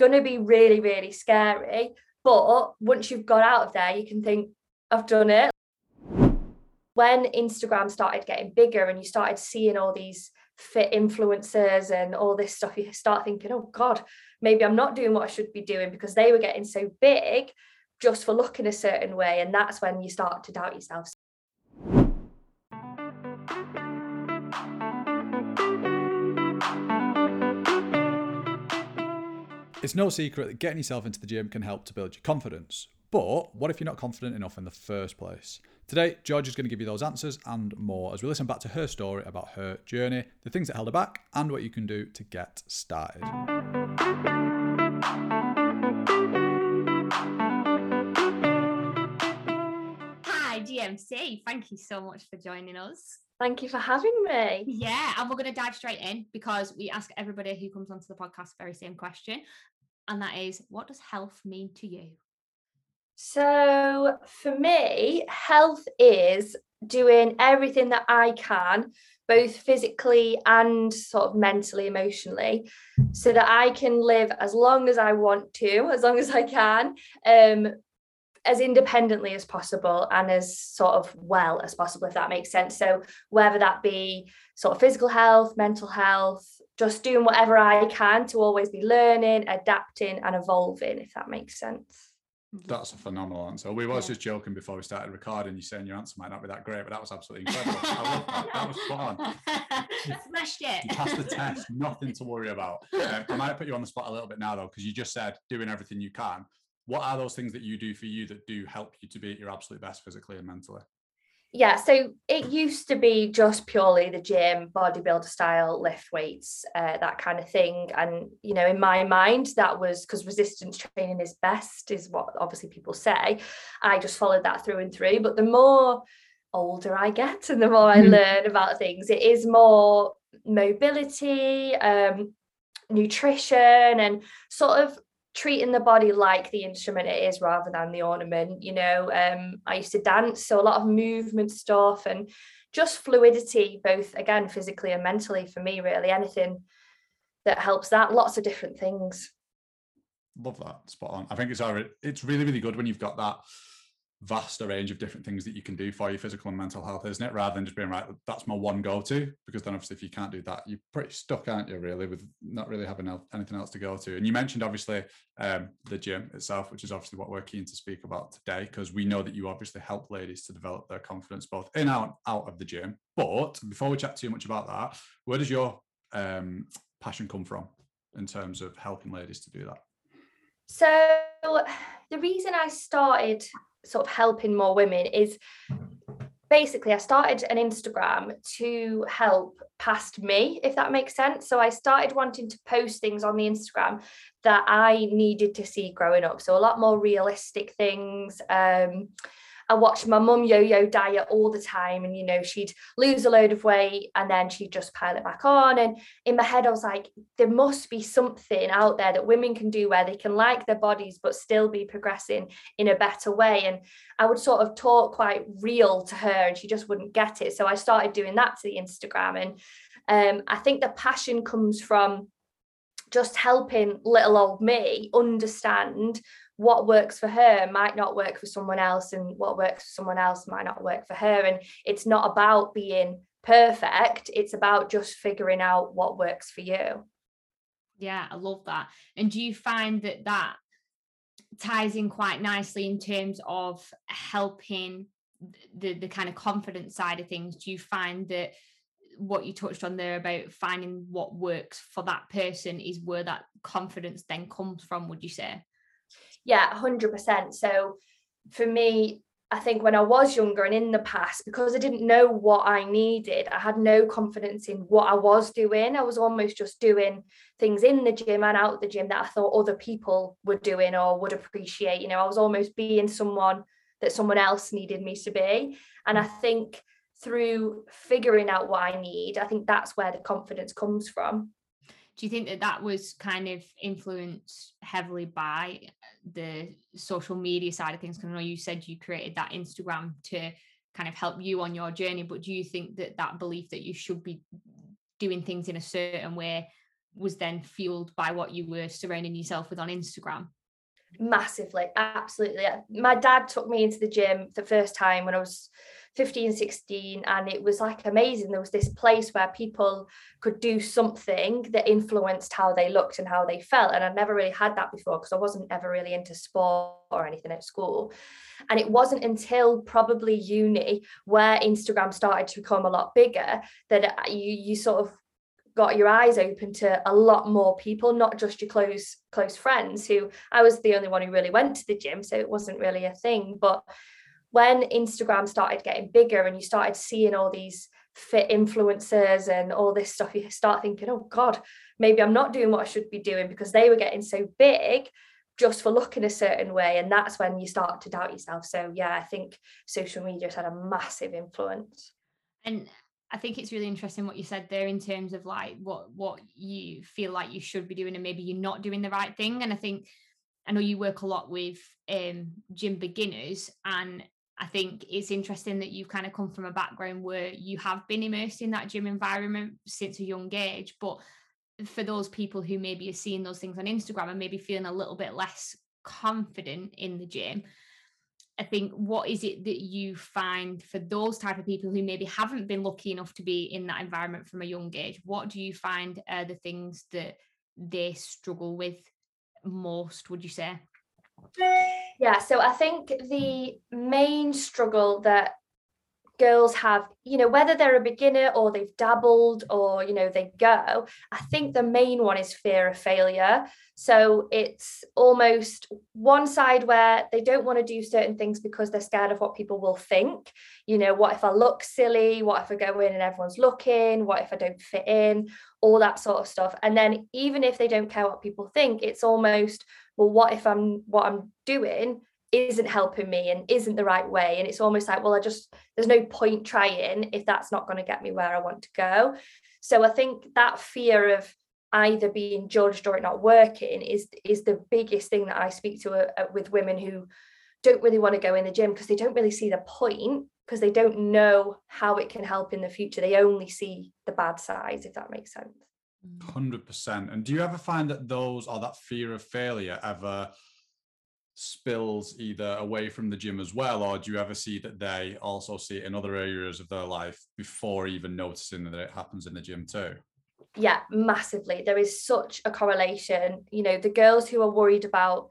going to be really, really scary. But once you've got out of there, you can think, I've done it. When Instagram started getting bigger and you started seeing all these fit influencers and all this stuff, you start thinking, oh God, maybe I'm not doing what I should be doing because they were getting so big just for looking a certain way. And that's when you start to doubt yourself. It's no secret that getting yourself into the gym can help to build your confidence. But what if you're not confident enough in the first place? Today, Georgia is going to give you those answers and more as we listen back to her story about her journey, the things that held her back, and what you can do to get started. Hi, GMC. Thank you so much for joining us. Thank you for having me. Yeah, and we're going to dive straight in because we ask everybody who comes onto the podcast the very same question, and that is, what does health mean to you? So, for me, health is doing everything that I can, both physically and sort of mentally, emotionally, so that I can live as long as I want to, as long as I can, um, as independently as possible and as sort of well as possible, if that makes sense. So, whether that be sort of physical health, mental health, just doing whatever I can to always be learning, adapting, and evolving, if that makes sense. That's a phenomenal answer. We was yeah. just joking before we started recording. You saying your answer might not be that great, but that was absolutely incredible. I love that. That was spot on. Smashed it. You passed the test. Nothing to worry about. Um, I might put you on the spot a little bit now, though, because you just said doing everything you can what are those things that you do for you that do help you to be at your absolute best physically and mentally? Yeah, so it used to be just purely the gym, bodybuilder style, lift weights, uh, that kind of thing. And, you know, in my mind, that was because resistance training is best, is what obviously people say. I just followed that through and through. But the more older I get and the more I mm. learn about things, it is more mobility, um, nutrition, and sort of treating the body like the instrument it is rather than the ornament you know um i used to dance so a lot of movement stuff and just fluidity both again physically and mentally for me really anything that helps that lots of different things. Love that spot on. I think it's it's really really good when you've got that vast range of different things that you can do for your physical and mental health, isn't it? Rather than just being right, that's my one go to. Because then, obviously, if you can't do that, you're pretty stuck, aren't you? Really, with not really having anything else to go to. And you mentioned obviously um, the gym itself, which is obviously what we're keen to speak about today, because we know that you obviously help ladies to develop their confidence both in and out, out of the gym. But before we chat too much about that, where does your um, passion come from in terms of helping ladies to do that? So the reason I started sort of helping more women is basically I started an Instagram to help past me, if that makes sense. So I started wanting to post things on the Instagram that I needed to see growing up. So a lot more realistic things. Um, I watched my mum yo-yo diet all the time and you know she'd lose a load of weight and then she'd just pile it back on and in my head I was like there must be something out there that women can do where they can like their bodies but still be progressing in a better way and I would sort of talk quite real to her and she just wouldn't get it. So I started doing that to the Instagram and um, I think the passion comes from just helping little old me understand what works for her might not work for someone else and what works for someone else might not work for her. And it's not about being perfect it's about just figuring out what works for you. Yeah i love that. And do you find that that ties in quite nicely in terms of helping the the kind of confidence side of things? Do you find that what you touched on there about finding what works for that person is where that confidence then comes from would you say yeah 100% so for me I think when I was younger and in the past, because I didn't know what I needed, I had no confidence in what I was doing. I was almost just doing things in the gym and out the gym that I thought other people were doing or would appreciate. You know, I was almost being someone that someone else needed me to be. And I think through figuring out what I need, I think that's where the confidence comes from do you think that that was kind of influenced heavily by uh, the social media side of things because i know you said you created that instagram to kind of help you on your journey but do you think that that belief that you should be doing things in a certain way was then fueled by what you were surrounding yourself with on Instagram? Massively, absolutely. My dad took me into the gym the first time when I was 15, 16, and it was like amazing. There was this place where people could do something that influenced how they looked and how they felt. And I'd never really had that before because I wasn't ever really into sport or anything at school. And it wasn't until probably uni where Instagram started to become a lot bigger that uh, you you sort of got your eyes open to a lot more people not just your close close friends who I was the only one who really went to the gym so it wasn't really a thing but when Instagram started getting bigger and you started seeing all these fit influencers and all this stuff you start thinking oh god maybe I'm not doing what I should be doing because they were getting so big just for looking a certain way. And that's when you start to doubt yourself. So yeah I think social media has had a massive influence. And I think it's really interesting what you said there in terms of like what what you feel like you should be doing and maybe you're not doing the right thing. And I think I know you work a lot with um, gym beginners, and I think it's interesting that you've kind of come from a background where you have been immersed in that gym environment since a young age. But for those people who maybe are seeing those things on Instagram and maybe feeling a little bit less confident in the gym, I think what is it that you find for those type of people who maybe haven't been lucky enough to be in that environment from a young age? What do you find are the things that they struggle with most, would you say? Yeah, so I think the main struggle that girls have you know whether they're a beginner or they've dabbled or you know they go i think the main one is fear of failure. So it's almost one side where they don't want to do certain things because they're scared of what people will think. You know what if i look silly? What if i go in and everyone's looking? What if i don't fit in? All that sort of stuff. And then even if they don't care what people think it's almost well what if i'm what i'm doing isn't helping me and isn't the right way? And it's almost like well i just there's no point trying if that's not going to get me where i want to go. So i think that fear of either being judged or it not working is is the biggest thing that i speak to uh, uh with women who don't really want to go in the gym because they don't really see the point because they don't know how it can help in the future. They only see the bad sides if that makes sense Mm. 100% and do you ever find that those or that fear of failure ever spills either away from the gym as well, or do you ever see that they also see it in other areas of their life before even noticing that it happens in the gym too? Yeah, massively. There is such a correlation. You know, the girls who are worried about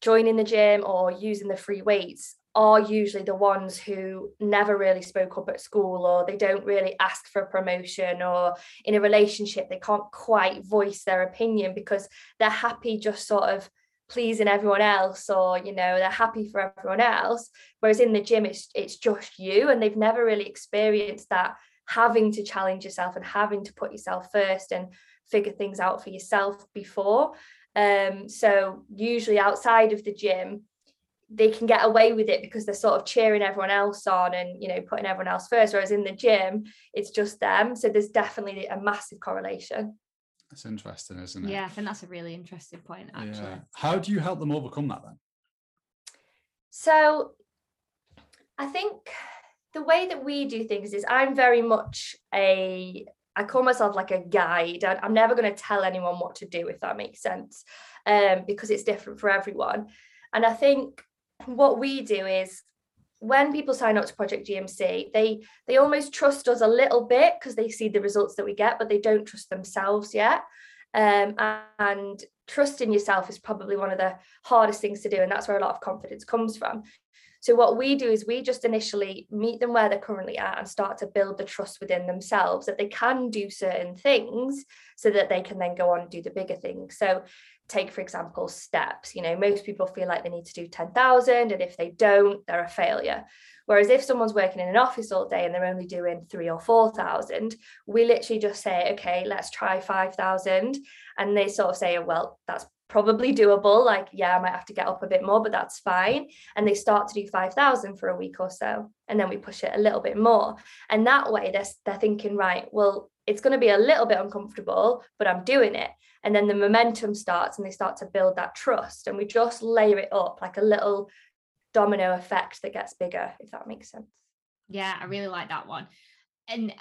joining the gym or using the free weights are usually the ones who never really spoke up at school or they don't really ask for a promotion or in a relationship they can't quite voice their opinion because they're happy just sort of pleasing everyone else or you know they're happy for everyone else. Whereas in the gym it's it's just you and they've never really experienced that having to challenge yourself and having to put yourself first and figure things out for yourself before. Um so usually outside of the gym they can get away with it because they're sort of cheering everyone else on and you know putting everyone else first whereas in the gym it's just them so there's definitely a massive correlation that's interesting, isn't it? Yeah, I think that's a really interesting point, actually. Yeah. How do you help them overcome that then? So I think the way that we do things is I'm very much a I call myself like a guide. I'm never going to tell anyone what to do, if that makes sense, um, because it's different for everyone. And I think what we do is when people sign up to project gmc they they almost trust us a little bit because they see the results that we get but they don't trust themselves yet. Um, and trusting yourself is probably one of the hardest things to do and that's where a lot of confidence comes from. So what we do is we just initially meet them where they're currently at and start to build the trust within themselves that they can do certain things so that they can then go on and do the bigger things. So take for example steps. You know most people feel like they need to do 10,000 and if they don't they're a failure. Whereas if someone's working in an office all day and they're only doing 3 or 4,000 we literally just say okay let's try 5,000 and they sort of say oh, well that's probably doable. Like yeah I might have to get up a bit more but that's fine. And they start to do 5000 for a week or so and then we push it a little bit more. And that way they're, they're thinking right well it's going to be a little bit uncomfortable but I'm doing it and then the momentum starts and they start to build that trust and we just layer it up like a little domino effect that gets bigger if that makes sense. Yeah i really like that one. And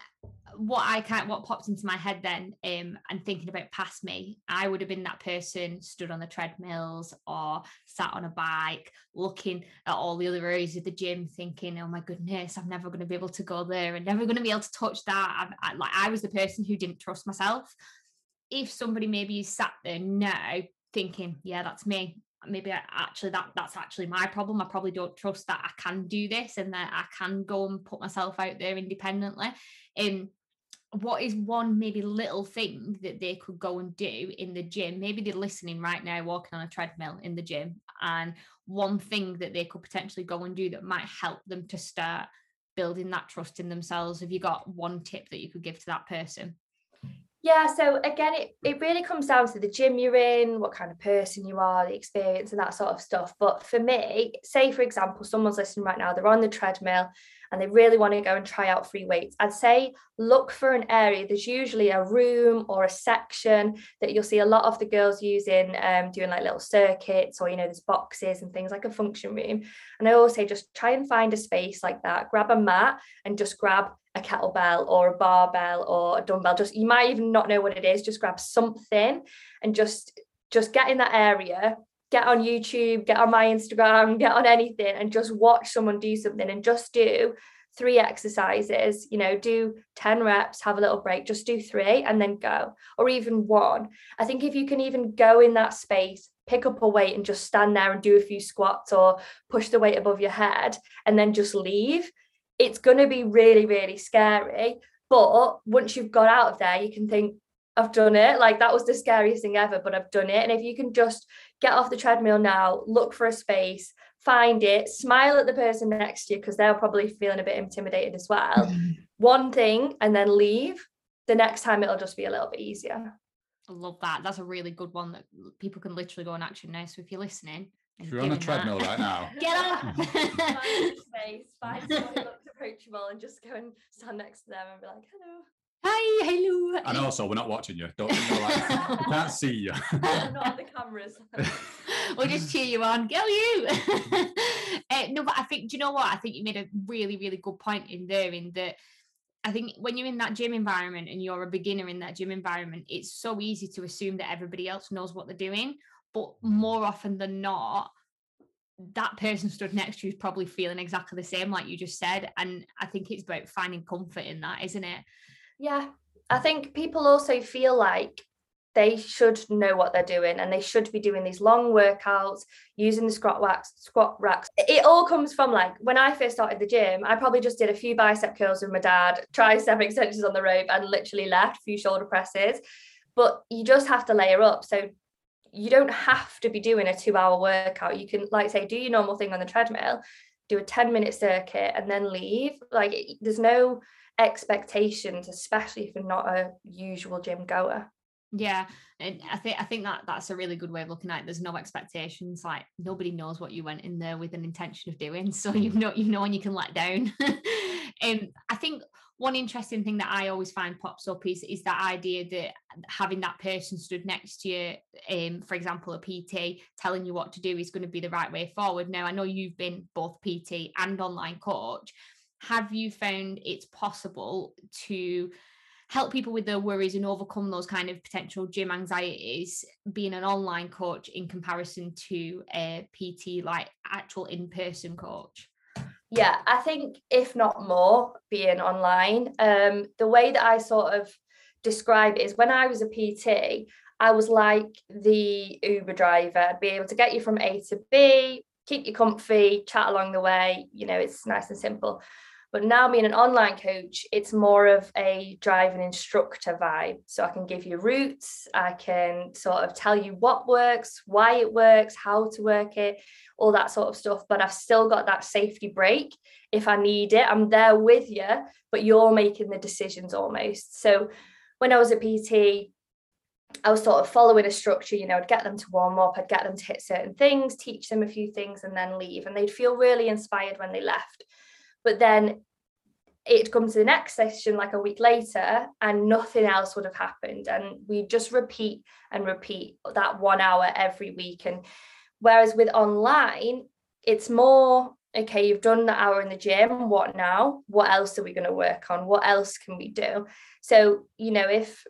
what I can't what popped into my head then um and thinking about past me I would have been that person stood on the treadmills or sat on a bike looking at all the other areas of the gym thinking oh my goodness I'm never going to be able to go there and never going to be able to touch that. I, I, like I was the person who didn't trust myself if somebody maybe is sat there now thinking yeah that's me maybe I, actually that that's actually my problem i probably don't trust that i can do this and that i can go and put myself out there independently um what is one maybe little thing that they could go and do in the gym? Maybe they're listening right now, walking on a treadmill in the gym, and one thing that they could potentially go and do that might help them to start building that trust in themselves. Have you got one tip that you could give to that person? Yeah, so again, it, it really comes down to the gym you're in, what kind of person you are, the experience, and that sort of stuff. But for me, say for example, someone's listening right now, they're on the treadmill and they really want to go and try out free weights, I'd say look for an area. There's usually a room or a section that you'll see a lot of the girls using, um, doing like little circuits or, you know, there's boxes and things like a function room. And I always say just try and find a space like that, grab a mat and just grab a kettlebell or a barbell or a dumbbell just you might even not know what it is just grab something and just just get in that area get on YouTube, get on my Instagram, get on anything and just watch someone do something and just do three exercises, you know, do 10 reps, have a little break, just do three and then go, or even one. I think if you can even go in that space, pick up a weight and just stand there and do a few squats or push the weight above your head and then just leave, it's going to be really, really scary. But once you've got out of there, you can think, I've done it. Like that was the scariest thing ever, but I've done it. And if you can just get off the treadmill now, look for a space, find it, smile at the person next to you because they're probably feeling a bit intimidated as well. Mm-hmm. One thing and then leave. The next time it'll just be a little bit easier. I love that. That's a really good one that people can literally go and action now. So if you're listening, you're on a treadmill that. right now, get up. find space, find someone who looks approachable, and just go and stand next to them and be like, "Hello." Hi, hello. And also, we're not watching you. Don't think we're like, we can't see you. not on the cameras. we'll just cheer you on. Go you. uh, no, but I think, do you know what? I think you made a really, really good point in there in that I think when you're in that gym environment and you're a beginner in that gym environment, it's so easy to assume that everybody else knows what they're doing. But more often than not, that person stood next to you is probably feeling exactly the same, like you just said. And I think it's about finding comfort in that, isn't it? Yeah. I think people also feel like they should know what they're doing and they should be doing these long workouts using the squat racks squat racks it all comes from like when i first started the gym i probably just did a few bicep curls with my dad tricep extensions on the rope and literally left a few shoulder presses but you just have to layer up so you don't have to be doing a two hour workout you can like say do your normal thing on the treadmill do a 10 minute circuit and then leave like there's no expectations, especially if you're not a usual gym goer. Yeah, and I think I think that that's a really good way of looking at it. There's no expectations. Like nobody knows what you went in there with an intention of doing, so you know you know when you can let down. um, I think one interesting thing that I always find pops up is is that idea that having that person stood next to you, um, for example, a PT, telling you what to do is going to be the right way forward. Now I know you've been both PT and online coach have you found it's possible to help people with their worries and overcome those kind of potential gym anxieties being an online coach in comparison to a PT like actual in-person coach? Yeah, I think if not more, being online. Um, the way that I sort of describe it is when I was a PT, I was like the Uber driver. I'd be able to get you from A to B, keep you comfy, chat along the way. You know, it's nice and simple. But now being an online coach, it's more of a driving instructor vibe. So I can give you routes, I can sort of tell you what works, why it works, how to work it, all that sort of stuff. But I've still got that safety brake if I need it. I'm there with you, but you're making the decisions almost. So when I was a PT, I was sort of following a structure, you know, I'd get them to warm up, I'd get them to hit certain things, teach them a few things, and then leave. And they'd feel really inspired when they left. But then it comes to the next session like a week later and nothing else would have happened. And we just repeat and repeat that one hour every week. And whereas with online, it's more okay, you've done the hour in the gym. What now? What else are we going to work on? What else can we do? So, you know, if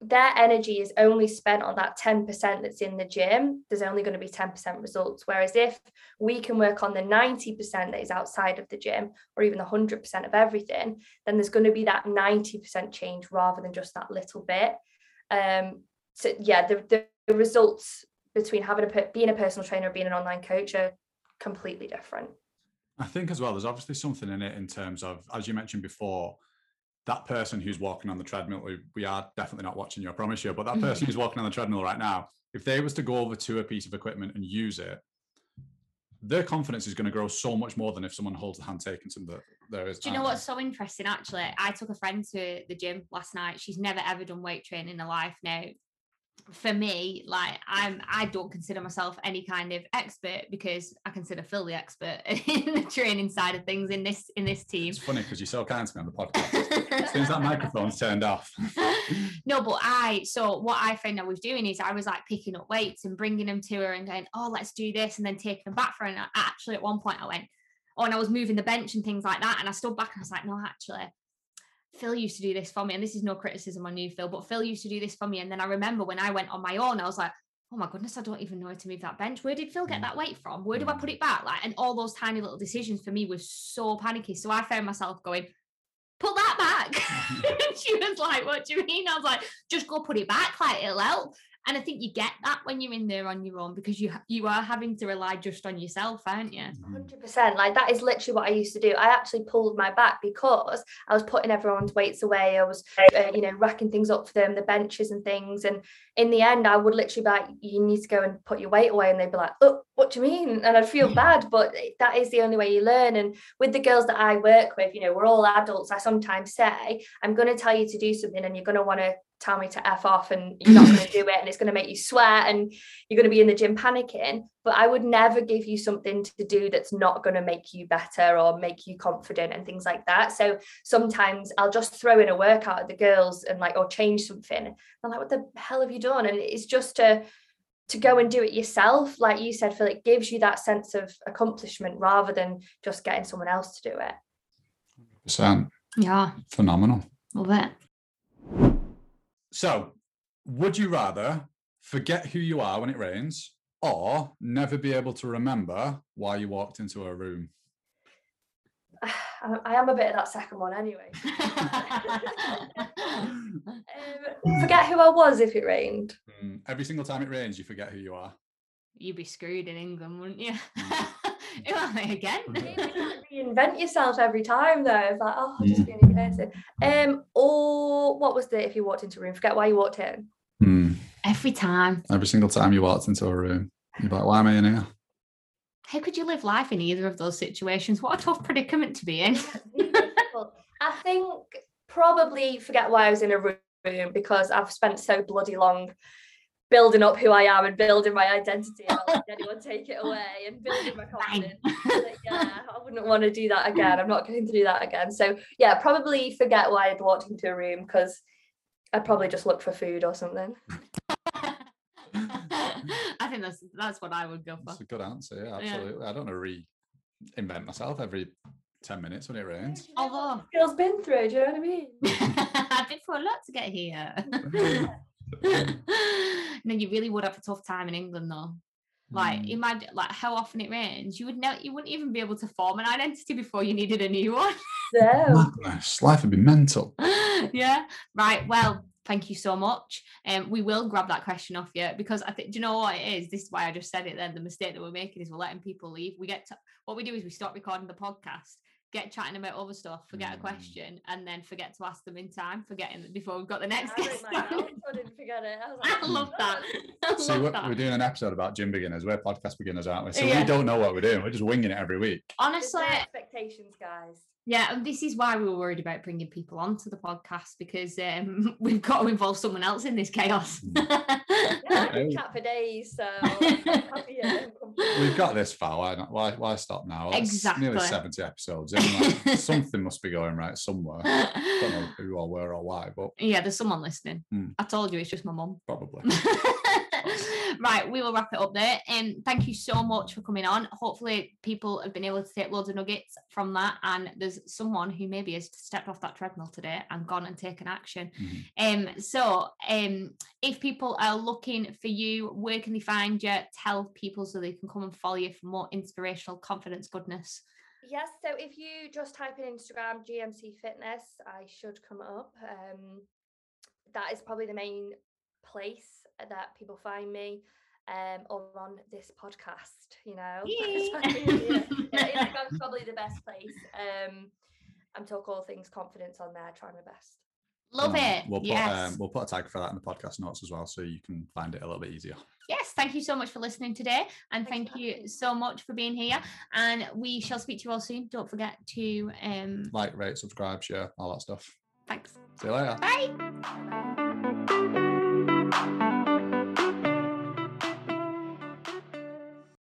their energy is only spent on that 10% that's in the gym, there's only going to be 10% results. Whereas if we can work on the 90% that is outside of the gym or even the 100% of everything, then there's going to be that 90% change rather than just that little bit. Um, so yeah, the, the results between having a being a personal trainer or being an online coach are completely different. I think as well, there's obviously something in it in terms of, as you mentioned before, that person who's walking on the treadmill, we, are definitely not watching you, I promise you, but that person mm-hmm. who's walking on the treadmill right now, if they was to go over to a piece of equipment and use it, their confidence is going to grow so much more than if someone holds the hand taken to the there is. Do you know what's so interesting? Actually, I took a friend to the gym last night. She's never ever done weight training in her life now for me, like I'm, I don't consider myself any kind of expert because I consider Phil the expert in the training side of things in this in this team. It's funny because you're so kind to me on the podcast. as soon as that microphone's turned off. no, but I so what I found I was doing is I was like picking up weights and bringing them to her and going, oh, let's do this, and then taking them back for her. And actually, at one point, I went, oh, and I was moving the bench and things like that, and I stood back and I was like, no, actually, Phil used to do this for me, and this is no criticism on you, Phil, but Phil used to do this for me. And then I remember when I went on my own, I was like, oh my goodness, I don't even know how to move that bench. Where did Phil get mm. that weight from? Where do I put mm. it back? Like, and all those tiny little decisions for me was so panicky. So I found myself going, put that back. and she was like, what do you mean? I was like, just go put it back, like it'll help and I think you get that when you're in there on your own because you you are having to rely just on yourself, aren't you? Mm-hmm. Hundred percent. Like that is literally what I used to do. I actually pulled my back because I was putting everyone's weights away. I was, uh, you know, racking things up for them, the benches and things. And in the end, I would literally be like, "You need to go and put your weight away," and they'd be like, "Oh, what do you mean?" And I'd feel bad, but that is the only way you learn. And with the girls that I work with, you know, we're all adults. I sometimes say, "I'm going to tell you to do something, and you're going to want to tell me to F off and you're not going to do it and it's going to make you sweat and you're going to be in the gym panicking. But I would never give you something to do that's not going to make you better or make you confident and things like that. So sometimes I'll just throw in a workout at the girls and like, or change something. I'm like, what the hell have you done? And it's just to to go and do it yourself. Like you said, Phil, it gives you that sense of accomplishment rather than just getting someone else to do it. Percent. Yeah. Phenomenal. Love it. So, would you rather forget who you are when it rains or never be able to remember why you walked into a room? I am a bit of that second one anyway. um, forget who I was if it rained. Mm, every single time it rains, you forget who you are. You'd be screwed in England, wouldn't you? Mm. Who am I again? Reinvent yourself every time though. It's like, oh, I'll just be a new person. Um, or what was the if you walked into a room? Forget why you walked in. Hmm. Every time. Every single time you walked into a room. You're like, why am I in here? How could you live life in either of those situations? What a tough predicament to be in. I think probably forget why I was in a room because I've spent so bloody long building up who I am and building my identity and not letting anyone take it away and building my confidence. yeah, I wouldn't want to do that again. I'm not going to do that again. So yeah, probably forget why I'd walked into a room because I'd probably just look for food or something. I think that's that's what I would go for. That's a good answer. Yeah, absolutely. Yeah. I don't want to reinvent myself every 10 minutes when it rains. Although girls been through, do you know what I mean? I've been through a lot to get here. no, you really would have a tough time in England though. Like mm. imagine like how often it rains. You would know you wouldn't even be able to form an identity before you needed a new one. No. Life would be mental. yeah. Right. Well, thank you so much. And um, we will grab that question off you because I think do you know what it is? This is why I just said it then. The mistake that we're making is we're letting people leave. We get to what we do is we stop recording the podcast get chatting about other stuff, forget mm. a question, and then forget to ask them in time, forgetting before we've got the next yeah, I, I didn't forget it. I, like, I love that. I See, we're, we're, doing an episode about gym beginners. We're podcast beginners, aren't we? So yeah. we don't know what we're doing. We're just winging it every week. Honestly, expectations, guys. Yeah, and this is why we were worried about bringing people onto the podcast because um, we've got to involve someone else in this chaos. Mm. yeah, I chat for days, so we've got this far. Why not? Why, why stop now? That's exactly. Nearly seventy episodes. Like, something must be going right somewhere. I don't know who or where or why, but yeah, there's someone listening. Hmm. I told you, it's just my mum. Probably. right, we will wrap it up there. And um, thank you so much for coming on. Hopefully, people have been able to take loads of nuggets from that. And there's someone who maybe has stepped off that treadmill today and gone and taken action. Mm-hmm. Um, so, um, if people are looking for you, where can they find you? Tell people so they can come and follow you for more inspirational confidence, goodness. Yes, so if you just type in Instagram GMC Fitness, I should come up. Um, that is probably the main place that people find me um, or on this podcast, you know. Instagram's probably the best place. Um, I'm talk all things confidence on there, trying my best. Love um, it. We'll put yes. um, we'll put a tag for that in the podcast notes as well, so you can find it a little bit easier. Yes, thank you so much for listening today, and Thanks thank you so much for being here. And we shall speak to you all soon. Don't forget to um like, rate, subscribe, share, all that stuff. Thanks. See you later. Bye.